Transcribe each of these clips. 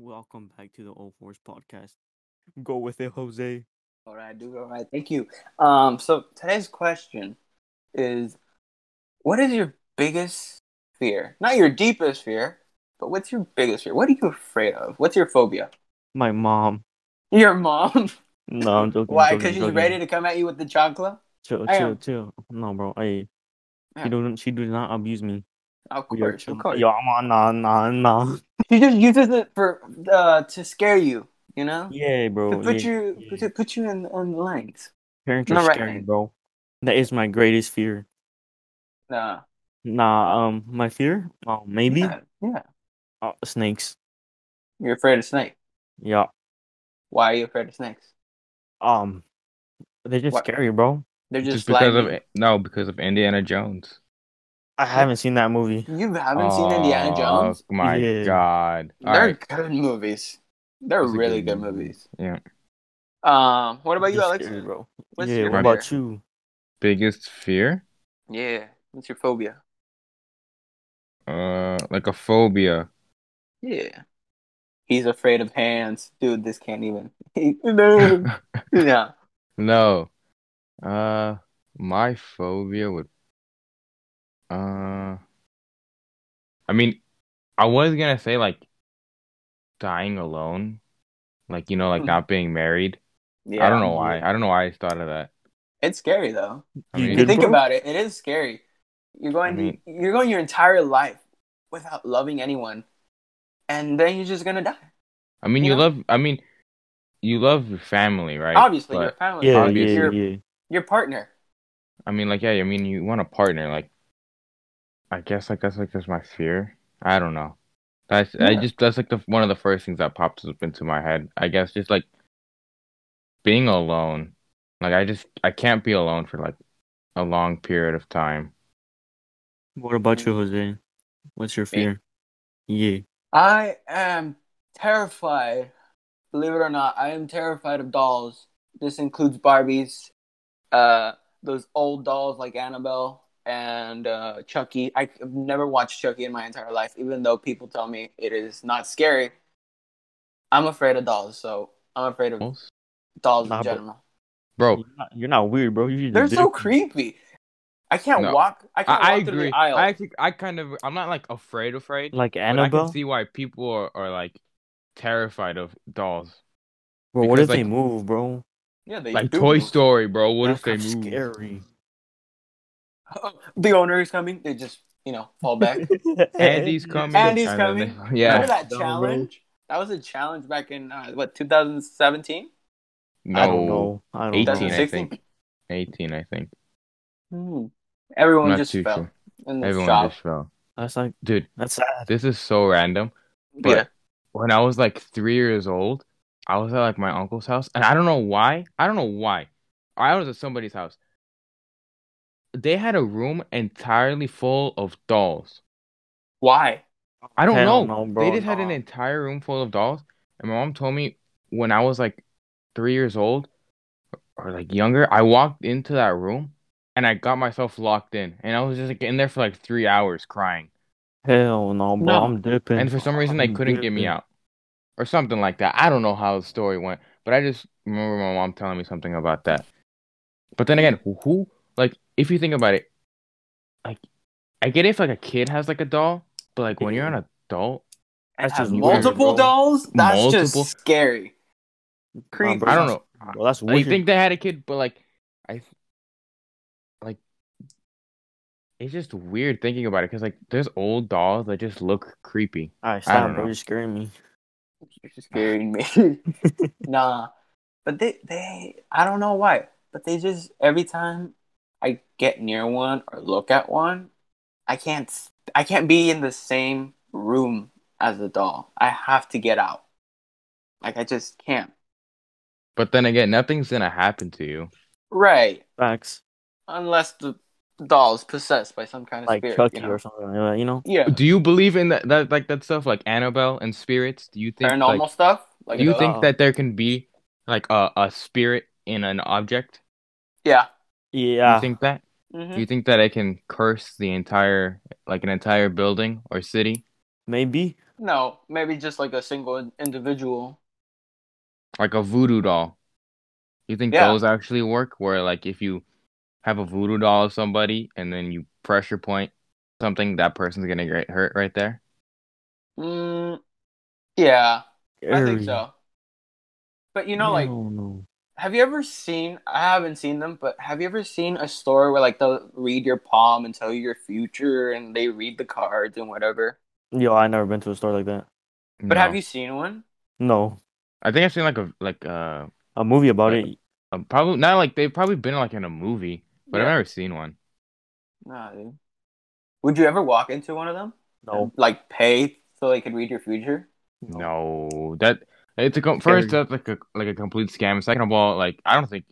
Welcome back to the Old Force podcast. Go with it, Jose. All right, do all right. Thank you. Um, so today's question is, what is your biggest fear? Not your deepest fear, but what's your biggest fear? What are you afraid of? What's your phobia? My mom. Your mom. No, I'm joking. Why? Because she's joking. ready to come at you with the chocolate. Chill, I chill, am. chill. No, bro. Hey, Yeah. she don't. She do not abuse me. Of course, of course. Yo, I'm on. Nah, nah, nah. She just uses it for uh to scare you. You know, Yeah, bro. to put yeah, you yeah. to put you in on the lanes. Parents No, are right. scary, bro. That is my greatest fear. Nah. Nah, um, my fear. Oh, maybe Yeah. yeah. uh, snakes. You're afraid of snakes. Yeah. Why are you afraid of snakes? Um, they're just What? scary, bro. They're just, Just because of no, because of Indiana Jones. I haven't seen that movie. You haven't seen Indiana Jones? Oh my Yeah. god! All They're right, good movies. They're It's a really good good movie. movies. yeah. Um, what about you, They're Alex? scary, bro. What's yeah. your What fear? about you? Biggest fear? Yeah, what's your phobia? Uh, like a phobia. Yeah, he's afraid of hands, dude. This can't even. no, yeah. no. Uh, my phobia would. Uh, I mean, I was gonna say like dying alone, like you know, like Hmm. not being married. Yeah, I don't know why. I don't know why I thought of that. It's scary though. I You mean, you think bro? about it, it is scary. You're going I mean- you're going your entire life without loving anyone, and then you're just gonna die. I mean, you you know? love. I mean, you love your family, right? Obviously, But- your family, Yeah, Obviously. yeah, your yeah. your partner. I mean, like, yeah, I mean, you want a partner, like, I guess, like, that's like just my fear. I don't know. That's I Yeah. just that's like the one of the first things that pops up into my head. I guess just like being alone. Like, I just I can't be alone for like a long period of time. What about you, Jose? What's your Me? fear? Yeah. I am terrified. Believe it or not, I am terrified of dolls. This includes Barbies, uh, those old dolls like Annabelle and uh, Chucky. I've never watched Chucky in my entire life, even though people tell me it is not scary. I'm afraid of dolls, so I'm afraid of dolls Nah, in general. Bro, You're not, you're not weird, bro. You're They're so creepy. I can't No. walk. I I, can't I walk through agree. the aisle. I actually I kind of I'm not like afraid afraid, Like but I Annabelle. can see why people are, are like terrified of dolls. Bro, what if because, they move, bro? yeah, they Like do Toy. Story, bro. What That's if they move? Scary. the owner is coming. They just you know fall back. Andy's coming. Andy's coming. yeah. Remember that No, bro. challenge? That was a challenge back in uh, what 2017? No. I don't know. I don't 18, know. I think. 18, I think. Hmm. Everyone just fell sure. in the Everyone shop. just fell. That's like Dude, that's sad. this is so random. But yeah. when I was like three years old, I was at like my uncle's house, and I don't know why. I don't know why. I was at somebody's house. They had a room entirely full of dolls. Why? I don't Hell know. no, bro, they just had an entire room full of dolls, and my mom told me when I was like three years old or like younger, I walked into that room and I got myself locked in, and I was just like in there for like three hours crying. Hell no, bro. No. I'm dipping. And for some reason, they I'm couldn't get me out, or something like that. I don't know how the story went, but I just remember my mom telling me something about that. But then again, who like if you think about it, like I get it if like a kid has like a doll, but like when you're an adult, And That's just multiple bro. dolls? That's Multiple? just scary. Creepy. bro, I don't know. Bro, that's Like, weird. you think they had a kid, but like I like it's just weird thinking about it because like there's old dolls that just look creepy. Alright, I stop, bro. know. You're scaring me. You're just scaring me. nah. But they, they, I don't know why, but they just, every time I get near one or look at one, I can't, I can't be in the same room as the doll. I have to get out. Like, I just can't. But then again, nothing's gonna happen to you. Right. Facts. Unless the doll is possessed by some kind of Like spirit. Chucky you know? or something like that, you know? Yeah. Do you believe in that, that like that stuff like Annabelle and spirits? Do you think Paranormal like, stuff? Like, do you uh, think that there can be like a, a spirit in an object? Yeah. Do Yeah. you think that? hmm Do you think that it can curse the entire like an entire building or city? Maybe. No, maybe just like a single individual. Like a voodoo doll. You think Yeah. those actually work? Where like if you have a voodoo doll of somebody and then you pressure point something, that person's gonna get hurt right there. Mm, yeah, I think so. But you know, like, No, no. Have you ever seen? I haven't seen them, but have you ever seen a store where like they'll read your palm and tell you your future, and they read the cards and whatever? Yo, I never been to a store like that. But No. have you seen one? No. I think I've seen like a like uh, A movie about Like- it. a probably not like they've probably been like in a movie, but I've Yeah. never seen one. Nah, dude. Would you ever walk into one of them? No. And, like pay so they could read your future? No, that it's a com- first that's like a like a complete scam. Second of all, like I don't think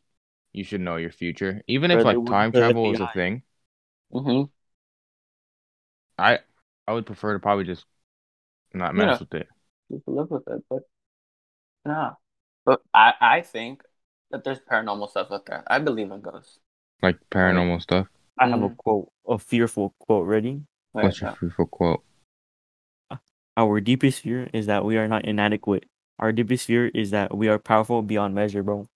you should know your future, even if like time travel was a thing. Mm-hmm. I I would prefer to probably just not mess Yeah. with it. You can live with it, but nah. But I, I think that there's paranormal stuff out there. I believe in ghosts. Like paranormal stuff. I have a quote, a fearful quote ready. What's your no. fruitful quote? Our deepest fear is that we are not inadequate. Our deepest fear is that we are powerful beyond measure, bro.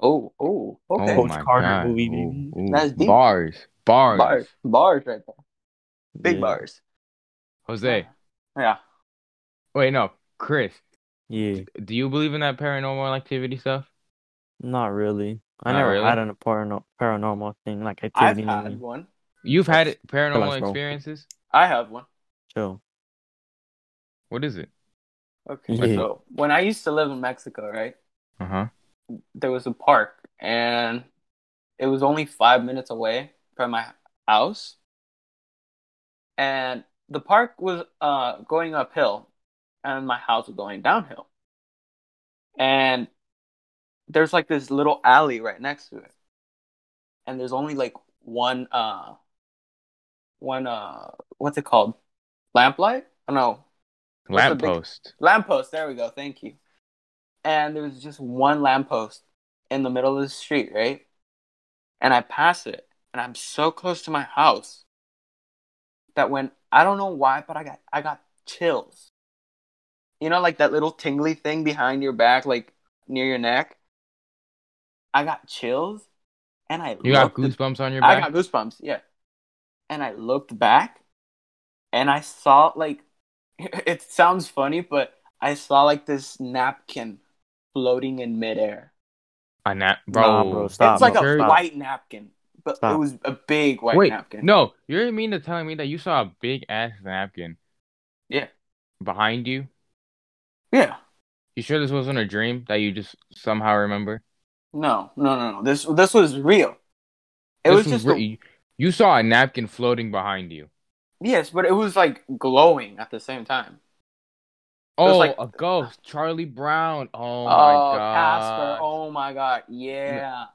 Oh, oh, okay. Oh Coach my Carter god! movie, Ooh, baby. ooh. That's deep. Bars, bars, bars, bars right there. Big Yeah. bars. Jose, Yeah. wait, no, Chris. Yeah, Do you believe in that paranormal activity stuff? not really. I Not never really? had a parano- paranormal thing like I've activity. had one. You've had That's- paranormal us, experiences. I have one. Chill. What is it? Okay. Yeah. So when I used to live in Mexico, right? Uh huh. there was a park and it was only five minutes away from my house and the park was uh going uphill and my house was going downhill and there's like this little alley right next to it and there's only like one uh one uh what's it called lamplight I don't What's the big- Lamppost. lamppost there we go thank you and there was just one lamppost in the middle of the street right and i pass it and i'm so close to my house that when i don't know why but i got i got chills you know like that little tingly thing behind your back like near your neck i got chills and i You got goosebumps on your back. I got goosebumps, yeah. And I looked back and I saw like it sounds funny, but I saw like this napkin floating in midair. A nap, bro. Nah, bro, stop. it's like no, a stop. white napkin, but it was a big white Wait, napkin. no, you're mean to telling me that you saw a big ass napkin Yeah. behind you? Yeah. You sure this wasn't a dream that you just somehow remember? No, no, no, no. This this was real. It This was just a- you saw a napkin floating behind you. Yes, but it was like glowing at the same time. Oh, like- a ghost, Charlie Brown. Oh, oh, oh, my god, Casper. Oh my god. Yeah.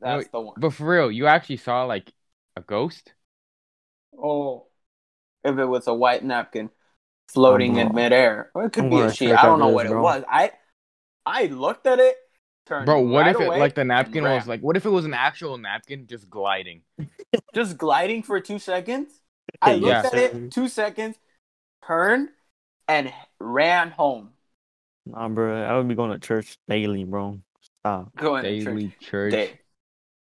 No, That's the one. But for real, you actually saw like a ghost? Oh, if it was a white napkin floating in midair, or it could I'm be a sheet. I don't know this, what it bro. was. I I looked at it, turned Bro, what right if it away like the napkin was like? What if it was an actual napkin just gliding? just gliding for two seconds? I looked Yeah. at it two seconds, turned, and ran home. Nah, bro. I would be going to church daily, bro. Stop. Going to church Daily church. day,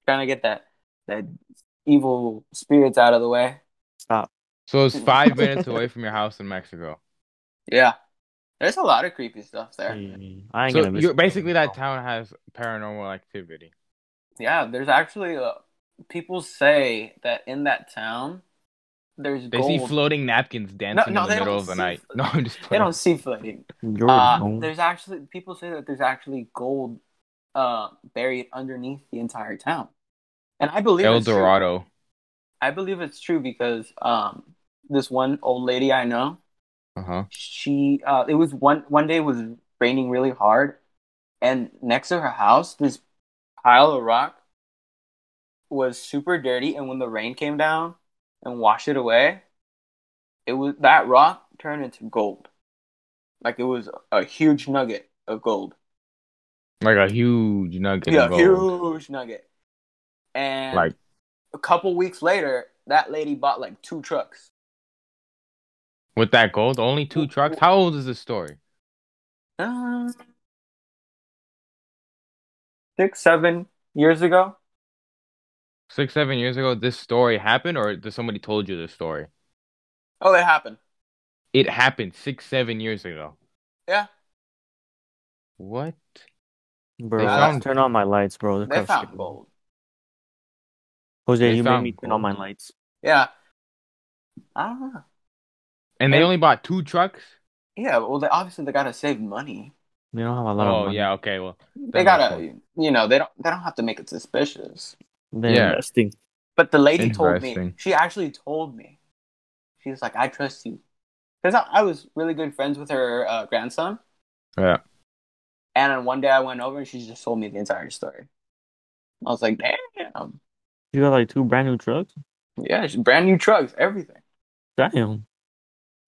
trying to get that that evil spirits out of the way. Stop. So it's five minutes away from your house in Mexico. Yeah, there's a lot of creepy stuff there. Yeah, I ain't So gonna miss you're basically that town has paranormal activity. Yeah, there's actually uh, people say that in that town there's They gold. see floating napkins dancing no, in the middle of the see night. No, I'm just they don't see floating. You're Uh, there's actually people say that there's actually gold uh, buried underneath the entire town, and I believe El it's true. Dorado. I believe it's true because um, this one old lady I know, Uh huh. she uh, it was one one day it was raining really hard, and next to her house this pile of rock was super dirty, and when the rain came down and washed it away, it was that rock turned into gold, like it was a huge nugget of gold. Like a huge nugget yeah, of gold. huge nugget. And Like a couple weeks later, that lady bought like two trucks. With that gold, only two trucks. How old is this story? Uh, six, seven years ago. Six, seven years ago, this story happened, or did somebody told you this story? Oh, it happened. It happened six, seven years ago. Yeah, What? Bro, They found- turn on my lights, bro. Look they found gold. Jose, They you made found me turn on my lights. Yeah. I don't know. And they And- only bought two trucks? Yeah, well, they obviously they gotta save money. They don't have a lot of Oh money. yeah, okay. Well, They gotta, makes you know, they don't they don't have to make it suspicious. They're Yeah. investing. But the lady told me. She actually told me. She was like, "I trust you," because I, I was really good friends with her uh, grandson. yeah. And then one day I went over and she just told me the entire story. I was like, "Damn, You got like two brand new trucks? yeah, it's brand new trucks, everything." Damn.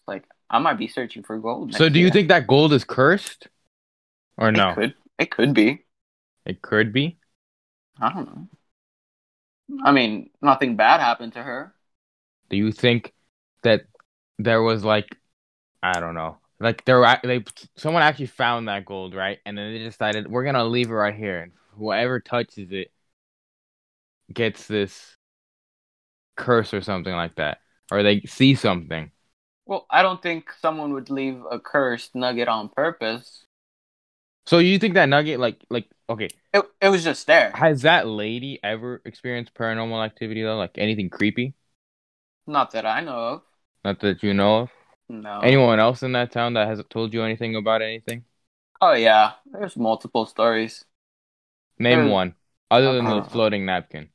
Like, I might be searching for gold. So next do you year. think that gold is cursed? Or no? it could? It could be. It could be. I don't know. I mean, nothing bad happened to her. Do you think that there was like I don't know, like there were- they someone actually found that gold right, and then they decided we're gonna leave it right here, and whoever touches it gets this curse or something like that, or they see something. Well, I don't think someone would leave a cursed nugget on purpose. So you think that nugget like like okay, It it was just there. has that lady ever experienced paranormal activity though, like anything creepy? Not that I know of. Not that you know of. No. Anyone else in that town that has told you anything about anything? Oh yeah, there's multiple stories. Name Hmm. one, other than the Uh, floating napkin.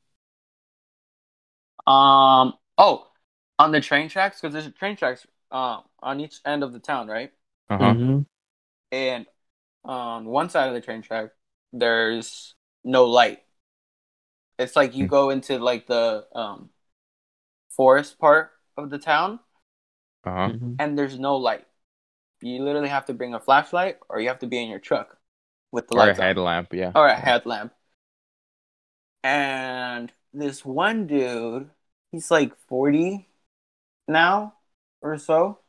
Um. Oh, on the train tracks because there's train tracks um on each end of the town, right? Uh huh. hmm And on one side of the train track, there's no light. It's like you Hmm. go into like the um forest part of the town, Uh huh. hmm and there's no light. You literally have to bring a flashlight, or you have to be in your truck with the Or a lights on. headlamp, yeah. or a headlamp. And this one dude, he's like 40 now or so.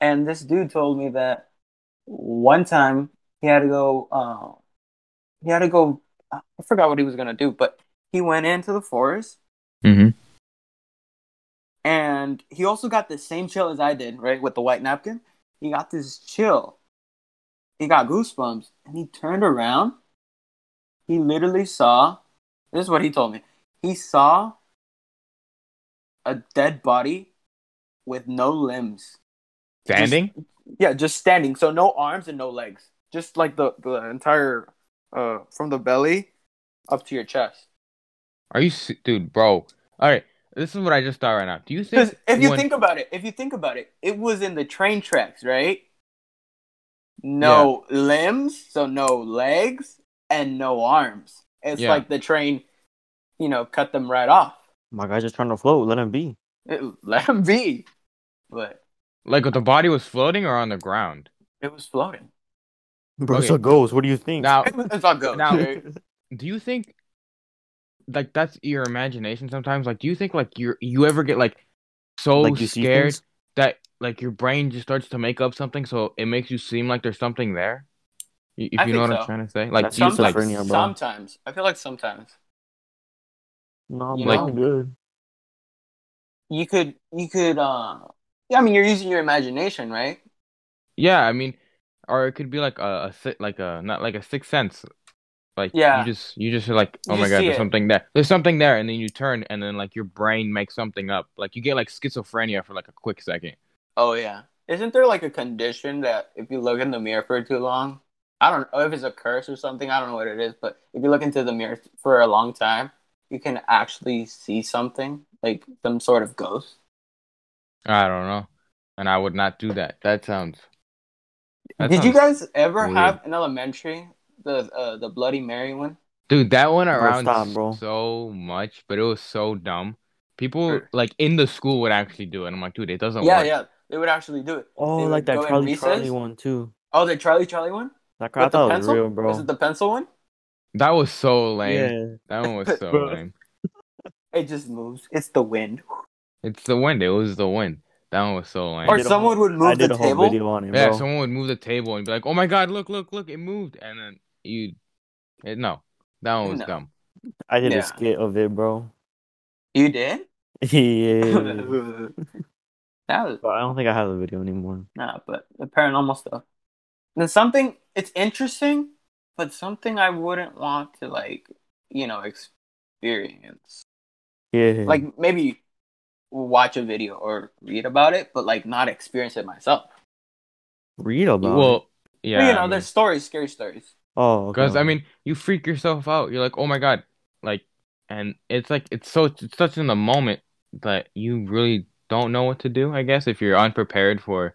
And this dude told me that one time he had to go, uh, he had to go, I forgot what he was going to do, but he went into the forest Mm-hmm. and he also got the same chill as I did, right? With the white napkin. He got this chill. He got goosebumps and he turned around. He literally saw this is what he told me. He saw a dead body with no limbs. Standing? Yeah, just standing. So no arms and no legs. Just like the, the entire uh from the belly up to your chest. Are you, dude, bro? All right, this is what I just thought right now. Do you think if you when- think about it, if you think about it, it was in the train tracks, right? No limbs, so no legs and no arms. It's Yeah. like the train, you know, cut them right off. My guy's just trying to float. Let him be. It, let them be, but like the body was floating or on the ground? it was floating. Bro, it's Okay. a ghost. What do you think? Now, It's all good. Now- do you think like that's your imagination sometimes? Like, do you think like you you ever get like so like you scared that like your brain just starts to make up something so it makes you seem like there's something there? If I you know think what I'm trying to say, like, That's do you, like bro. sometimes I feel like sometimes No, You bro, know? I'm good. you could you could uh yeah I mean you're using your imagination right yeah, I mean, or it could be like a, a like a not like a sixth sense. Like Yeah. you just you just like You oh my god there's it. something there. There's something there and then you turn and then like your brain makes something up. Like you get like schizophrenia for like a quick second. Oh yeah. Isn't there like a condition that if you look in the mirror for too long I don't know if it's a curse or something I don't know what it is but if you look into the mirror for a long time you can actually see something like some sort of ghost? I don't know. And I would not do that. That sounds that did you guys ever weird. have an elementary the uh, the Bloody Mary one? Dude that went around stop, bro. so much but it was so dumb. People Sure. like in the school would actually do it. I'm like dude it doesn't yeah work. yeah they would actually do it. Oh, They like that go Charlie? Charlie one too. oh the Charlie Charlie one? That crap with that was pencil? real, bro. was it the pencil one? That was so lame. Yeah. that one was so lame. It just moves. It's the wind. It's the wind. It was the wind That one was so lame. Or I did a someone would I move did the a whole table. video on it, yeah, bro. someone would move the table and be like, "Oh my god, look, look, look, it moved," and then you, it, no, that one was No. dumb. I did Yeah. a skit of it, bro. You did? yeah. that was but I don't think I have the video anymore. nah, but the paranormal stuff. Then something it's interesting, but something I wouldn't want to like, you know, experience. Yeah. Like maybe watch a video or read about it, but like not experience it myself. read about it. well, yeah, But, you I know, mean- there's stories, scary stories. Oh, okay. Because I mean, you freak yourself out. You're like, oh my god, like, and it's like it's so it's such in the moment that you really don't know what to do. I guess if you're unprepared for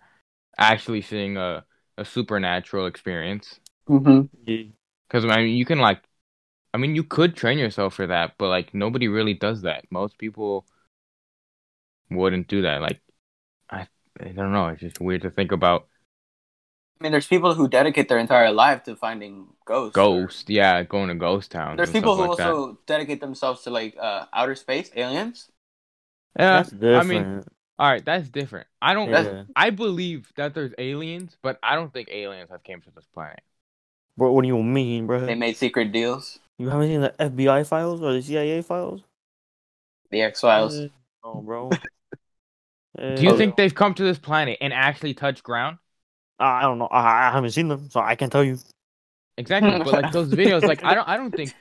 actually seeing a a supernatural experience. Mm-hmm. Because I mean, you can like, I mean, you could train yourself for that, but like nobody really does that. Most people wouldn't do that. Like, I I don't know. It's just weird to think about I mean, there's people who dedicate their entire life to finding ghosts. or- Yeah, going to ghost towns. There's and people who like also dedicate themselves to like uh, outer space, aliens. Yeah, That's different. I mean, all right, that's different. I don't. yeah. I believe that there's aliens, but I don't think aliens have came to this planet. Bro, what do you mean, bro? They made secret deals. You haven't seen the FBI files or the CIA files? The X Files. Oh, bro. Do you Eh, think they've come to this planet and actually touched ground? I don't know. I, I haven't seen them, so I can't tell you. Exactly, but like those videos, like I don't, I don't think,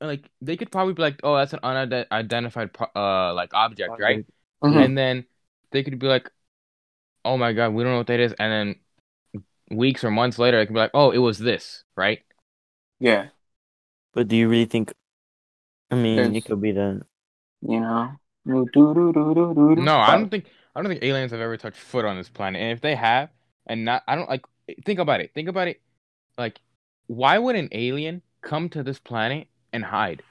like they could probably be like, oh, that's an unidentified, uh, like object, right? Mhm. And then they could be like, oh my god, we don't know what that is, and then weeks or months later, it could be like, oh, it was this, right? Yeah, But do you really think? I mean, There's- it could be that. you know. No, No, I don't think I don't think aliens have ever touched foot on this planet. And if they have, and not, I don't like. Think about it. Think about it. Like, why would an alien come to this planet and hide?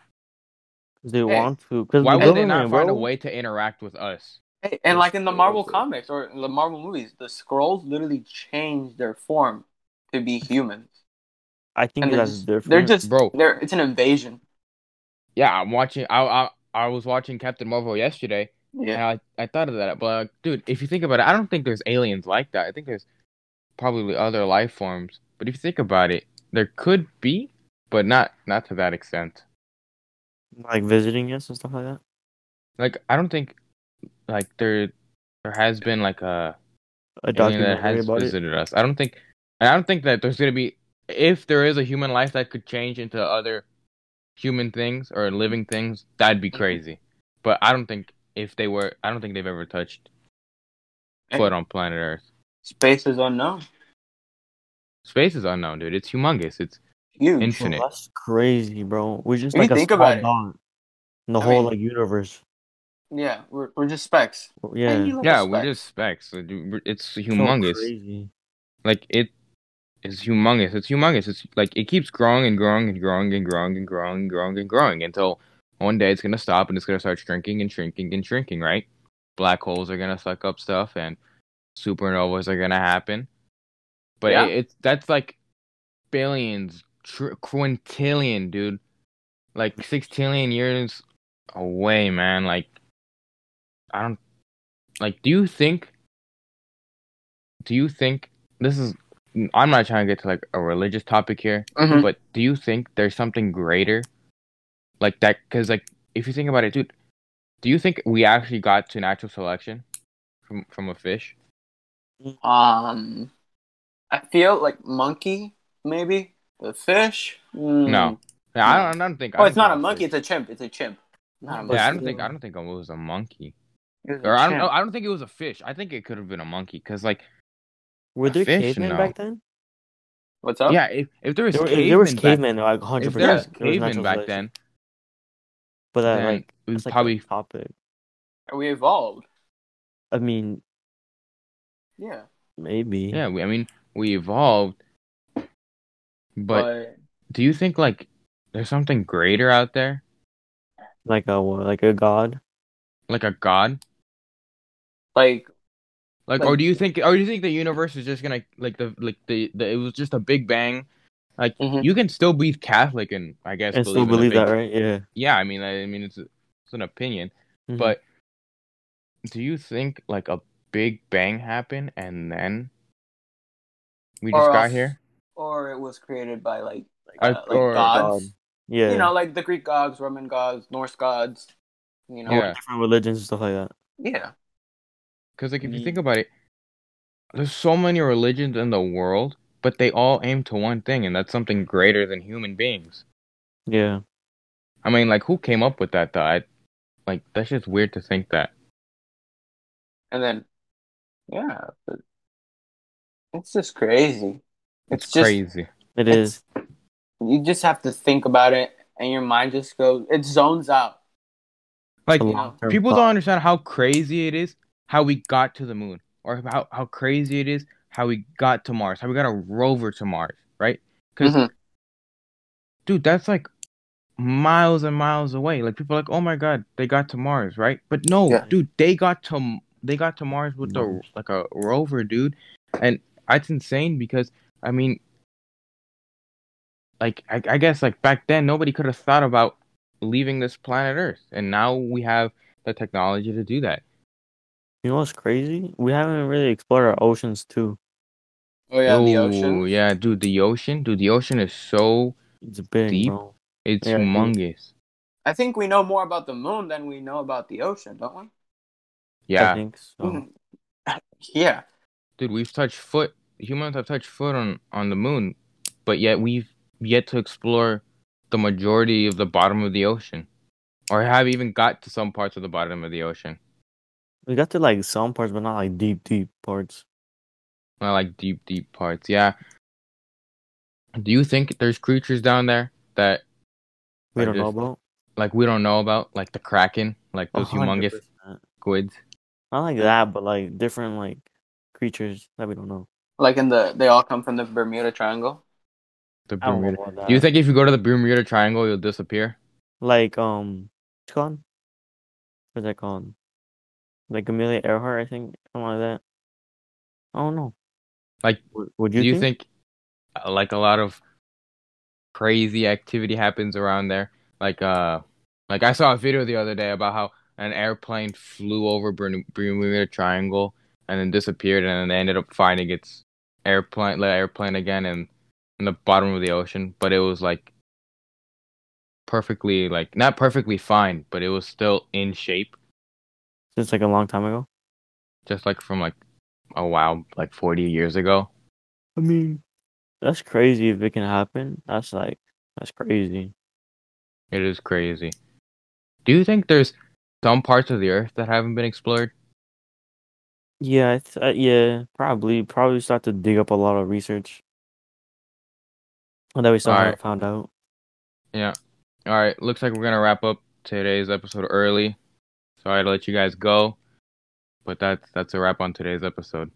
Cause they Hey, want to. Cause Why would they not government, find a way to interact with us? Hey, and like in the Marvel Okay. comics or the Marvel movies, the Skrulls literally change their form to be humans. I think And they're that's just, different. they're just Bro. they're it's an invasion. Yeah, I'm watching. I I, I was watching Captain Marvel yesterday, Yeah. and I I thought of that. But like, dude, if you think about it, I don't think there's aliens like that. I think there's probably other life forms. But if you think about it, there could be, but not not to that extent. like visiting us and stuff like that. Like, I don't think like there there has been like a A alien that has about it. visited us. I don't think I don't think that there's gonna be if there is a human life that could change into other human things or living things, that'd be crazy. But I don't think if they were I don't think they've ever touched foot on planet Earth. Space is unknown. Space is unknown, dude. It's humongous. It's Huge. Bro, infinite. that's crazy, bro. We're just like a think small about it- in the I whole mean- like universe. Yeah, we're we're just specks. Yeah, Tiny little Yeah, we're just specks. Like, dude, It's So humongous. crazy. Like it is humongous. It's humongous. It's like it keeps growing and growing and growing and growing and growing and growing and growing until one day it's gonna stop and it's gonna start shrinking and shrinking and shrinking, right? Black holes are gonna suck up stuff and supernovas are gonna happen. But Yeah. it, it's that's like billions, tr- quintillion, dude. Like sixtillion years away, man. Like I don't like. Do you think? Do you think this is? I'm not trying to get to like a religious topic here, Mhm. but do you think there's something greater, like that? Because like, if you think about it, dude, do you think we actually got to natural selection from from a fish? Um, I feel like monkey maybe the fish. Mm. No. Yeah, I don't. I don't think. I Oh, don't it's not a monkey. fish. It's a chimp. It's a chimp. Not a Yeah, I don't think. I don't think it was a monkey. Was Or I don't chimp. I don't think it was a fish. I think it could have been a monkey. Cause like, Were there fish? cavemen No. back then? What's up? yeah, if if there was There, were- if cavemen there was back- cavemen, like hundred if there was percent. cavemen back then, but that then like we that's like probably a topic. We evolved. I mean, Yeah. maybe. yeah. We, I mean, we evolved, but do you think like there's something greater out there, Like a like a god. like a god? like Like, Like- or do you think, or do you think the universe is just gonna like the like the, the it was just a big bang? Like Mhm. you can still be Catholic and I guess And still in the believe that, right? Yeah. Yeah, I mean, I, I mean it's it's an opinion, Mhm. but do you think like a Big Bang happened and then we Or just got else- here? Or it was created by like Uh, uh, like or gods. God. Yeah. You know, like the Greek gods, Roman gods, Norse gods. You know. Yeah. different religions and stuff like that. Yeah. Because like if you think about it, there's so many religions in the world, but they all aim to one thing, and that's something greater than human beings. Yeah. I mean, like who came up with that? Though? I, like that's just weird to think that. And then, yeah, but it's just crazy. It's, It's just crazy. It's- you just have to think about it, and your mind just goes. It zones out. Like A know, people thought. don't understand how crazy it is how we got to the moon, or how how crazy it is how we got to Mars, how we got a rover to Mars, right? Because Mhm. dude, that's like miles and miles away. Like people are like, oh my god, they got to Mars, right? But no, Yeah. dude, they got to they got to Mars with the like a rover, dude, and that's insane because I mean, like I, I guess like back then nobody could have thought about leaving this planet Earth, and now we have the technology to do that. You know what's crazy? We haven't really explored our oceans too. Oh yeah, the ocean. yeah, dude, the ocean, dude, the ocean is so It's big, Deep? bro. it's Yeah, humongous. I think we know more about the moon than we know about the ocean, don't we? Yeah. I Yeah, think so. Mhm. yeah. dude, we've touched foot. Humans have touched foot on on the moon, but yet we've yet to explore the majority of the bottom of the ocean, or have even got to some parts of the bottom of the ocean. We got to like some parts, but not like deep, deep parts. Not like deep, deep parts. Yeah. Do you think there's creatures down there that We don't know about. like we don't know about, like the kraken, like those hundred humongous percent. squids? Not like that, but like different like creatures that we don't know. Like in the, they all come from the Bermuda Triangle. The don't Bermuda. Do you think if you go to the Bermuda Triangle, you'll disappear? like um, what's it called? What's that called? Like Amelia Earhart, I think, something like that. I don't know. Like, would, would you, Do you think? think, uh, like a lot of crazy activity happens around there? Like uh, like I saw a video the other day about how an airplane flew over Bermu- Bermuda Triangle and then disappeared, and then they ended up finding its airplane, the airplane again, in in the bottom of the ocean. But it was like perfectly, like not perfectly fine, but it was still in shape, Since like a long time ago. just like from like a while, like forty years ago. I mean, that's crazy if it can happen. That's like that's crazy. It is crazy. Do you think there's some parts of the earth that haven't been explored? Yeah, I uh, yeah, probably probably start to dig up a lot of research that we still Alright. haven't found out. Yeah. All right. Looks like we're gonna wrap up today's episode early. Sorry to let you guys go, but that's that's a wrap on today's episode.